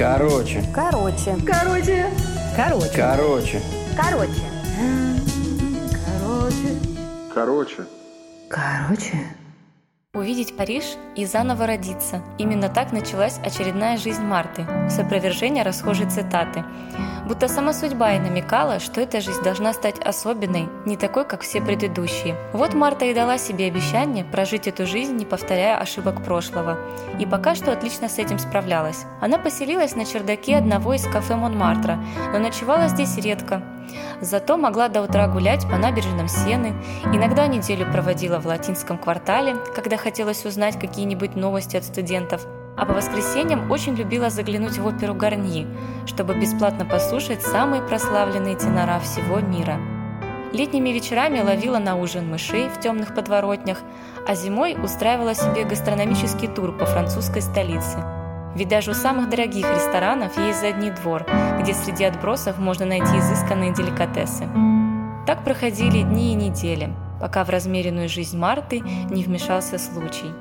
Короче. Короче. Короче. Короче. Короче. Короче. Короче. Короче. Увидеть Париж и заново родиться. Именно так началась очередная жизнь Марты, с опровержения расхожей цитаты. Будто сама судьба и намекала, что эта жизнь должна стать особенной, не такой, как все предыдущие. Вот Марта и дала себе обещание прожить эту жизнь, не повторяя ошибок прошлого. И пока что отлично с этим справлялась. Она поселилась на чердаке одного из кафе Монмартра, но ночевала здесь редко. Зато могла до утра гулять по набережным Сены, иногда неделю проводила в латинском квартале, когда хотелось узнать какие-нибудь новости от студентов, а по воскресеньям очень любила заглянуть в оперу Гарни, чтобы бесплатно послушать самые прославленные тенора всего мира. Летними вечерами ловила на ужин мышей в темных подворотнях, а зимой устраивала себе гастрономический тур по французской столице – ведь даже у самых дорогих ресторанов есть задний двор, где среди отбросов можно найти изысканные деликатесы. Так проходили дни и недели, пока в размеренную жизнь Марты не вмешался случай.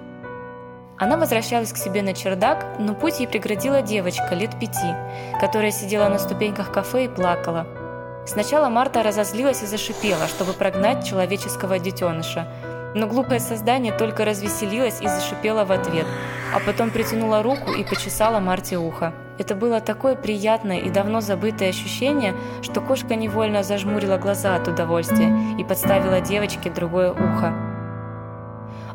Она возвращалась к себе на чердак, но путь ей преградила девочка лет пяти, которая сидела на ступеньках кафе и плакала. Сначала Марта разозлилась и зашипела, чтобы прогнать человеческого детеныша – но глупое создание только развеселилось и зашипело в ответ, а потом притянула руку и почесала Марте ухо. Это было такое приятное и давно забытое ощущение, что кошка невольно зажмурила глаза от удовольствия и подставила девочке другое ухо.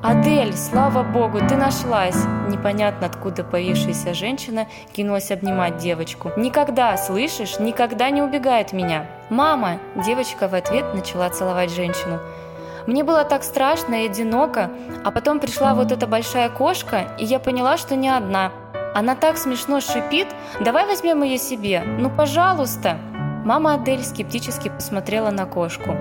«Адель, слава богу, ты нашлась!» Непонятно откуда появившаяся женщина кинулась обнимать девочку. «Никогда, слышишь, никогда не убегает меня!» «Мама!» Девочка в ответ начала целовать женщину. Мне было так страшно и одиноко, а потом пришла вот эта большая кошка, и я поняла, что не одна. Она так смешно шипит, давай возьмем ее себе, ну пожалуйста. Мама Адель скептически посмотрела на кошку.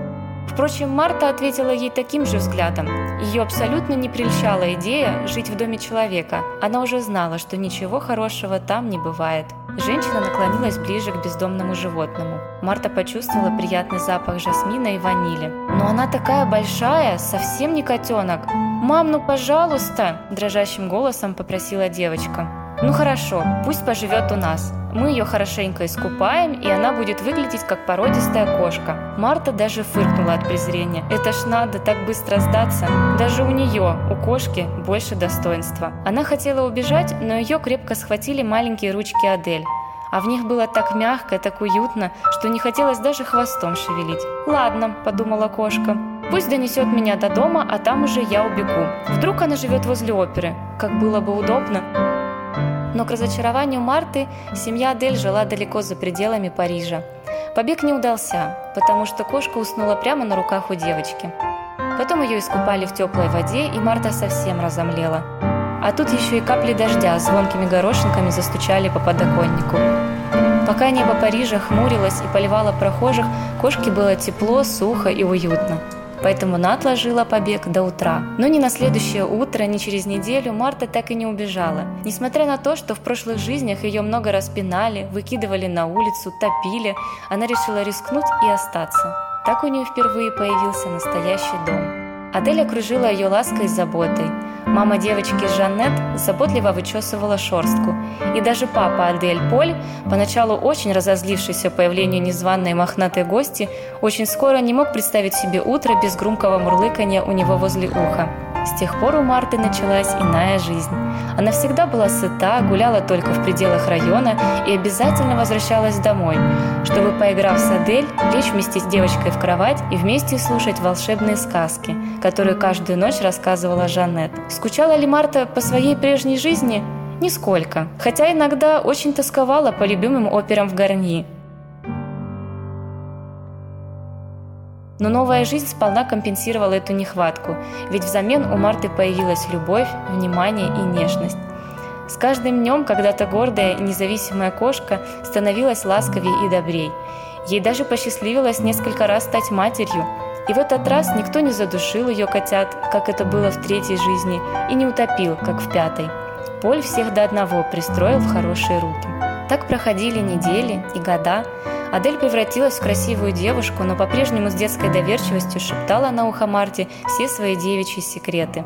Впрочем, Марта ответила ей таким же взглядом. Ее абсолютно не прельщала идея жить в доме человека. Она уже знала, что ничего хорошего там не бывает. Женщина наклонилась ближе к бездомному животному. Марта почувствовала приятный запах жасмина и ванили. «Но она такая большая, совсем не котенок!» «Мам, ну пожалуйста!» – дрожащим голосом попросила девочка. «Ну хорошо, пусть поживет у нас. Мы ее хорошенько искупаем, и она будет выглядеть как породистая кошка». Марта даже фыркнула от презрения. «Это ж надо так быстро сдаться. Даже у нее, у кошки, больше достоинства». Она хотела убежать, но ее крепко схватили маленькие ручки Адель а в них было так мягко, так уютно, что не хотелось даже хвостом шевелить. «Ладно», – подумала кошка, – «пусть донесет меня до дома, а там уже я убегу. Вдруг она живет возле оперы, как было бы удобно». Но к разочарованию Марты семья Адель жила далеко за пределами Парижа. Побег не удался, потому что кошка уснула прямо на руках у девочки. Потом ее искупали в теплой воде, и Марта совсем разомлела. А тут еще и капли дождя звонкими горошинками застучали по подоконнику. Пока небо Парижа хмурилось и поливало прохожих, кошке было тепло, сухо и уютно поэтому она отложила побег до утра. Но ни на следующее утро, ни через неделю Марта так и не убежала. Несмотря на то, что в прошлых жизнях ее много раз пинали, выкидывали на улицу, топили, она решила рискнуть и остаться. Так у нее впервые появился настоящий дом. Адель окружила ее лаской и заботой. Мама девочки Жаннет заботливо вычесывала шорстку. И даже папа Адель Поль, поначалу очень разозлившийся появлению незваной мохнатой гости, очень скоро не мог представить себе утро без громкого мурлыкания у него возле уха. С тех пор у Марты началась иная жизнь. Она всегда была сыта, гуляла только в пределах района и обязательно возвращалась домой, чтобы, поиграв с Адель, лечь вместе с девочкой в кровать и вместе слушать волшебные сказки, которые каждую ночь рассказывала Жанет. Скучала ли Марта по своей прежней жизни? Нисколько, хотя иногда очень тосковала по любимым операм в Гарни. Но новая жизнь сполна компенсировала эту нехватку, ведь взамен у Марты появилась любовь, внимание и нежность. С каждым днем когда-то гордая независимая кошка становилась ласковее и добрей. Ей даже посчастливилось несколько раз стать матерью. И в этот раз никто не задушил ее котят, как это было в третьей жизни, и не утопил, как в пятой. Поль всех до одного пристроил в хорошие руки. Так проходили недели и года, Адель превратилась в красивую девушку, но по-прежнему с детской доверчивостью шептала на ухо Марте все свои девичьи секреты.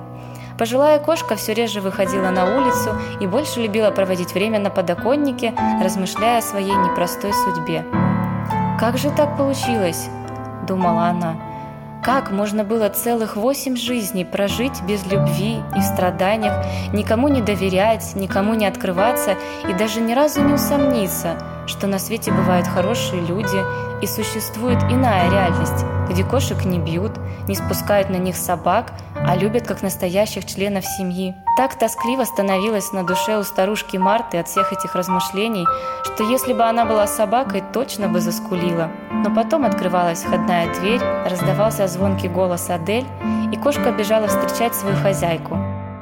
Пожилая кошка все реже выходила на улицу и больше любила проводить время на подоконнике, размышляя о своей непростой судьбе. «Как же так получилось?» – думала она. Как можно было целых восемь жизней прожить без любви и в страданиях, никому не доверять, никому не открываться и даже ни разу не усомниться, что на свете бывают хорошие люди и существует иная реальность, где кошек не бьют, не спускают на них собак, а любят как настоящих членов семьи. Так тоскливо становилось на душе у старушки Марты от всех этих размышлений, что если бы она была собакой, точно бы заскулила. Но потом открывалась входная дверь, раздавался звонкий голос Адель, и кошка бежала встречать свою хозяйку.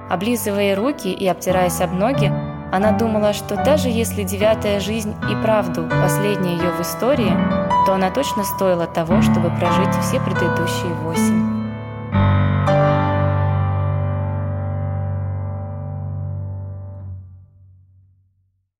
Облизывая руки и обтираясь об ноги, она думала, что даже если девятая жизнь и правду последняя ее в истории, то она точно стоила того, чтобы прожить все предыдущие восемь.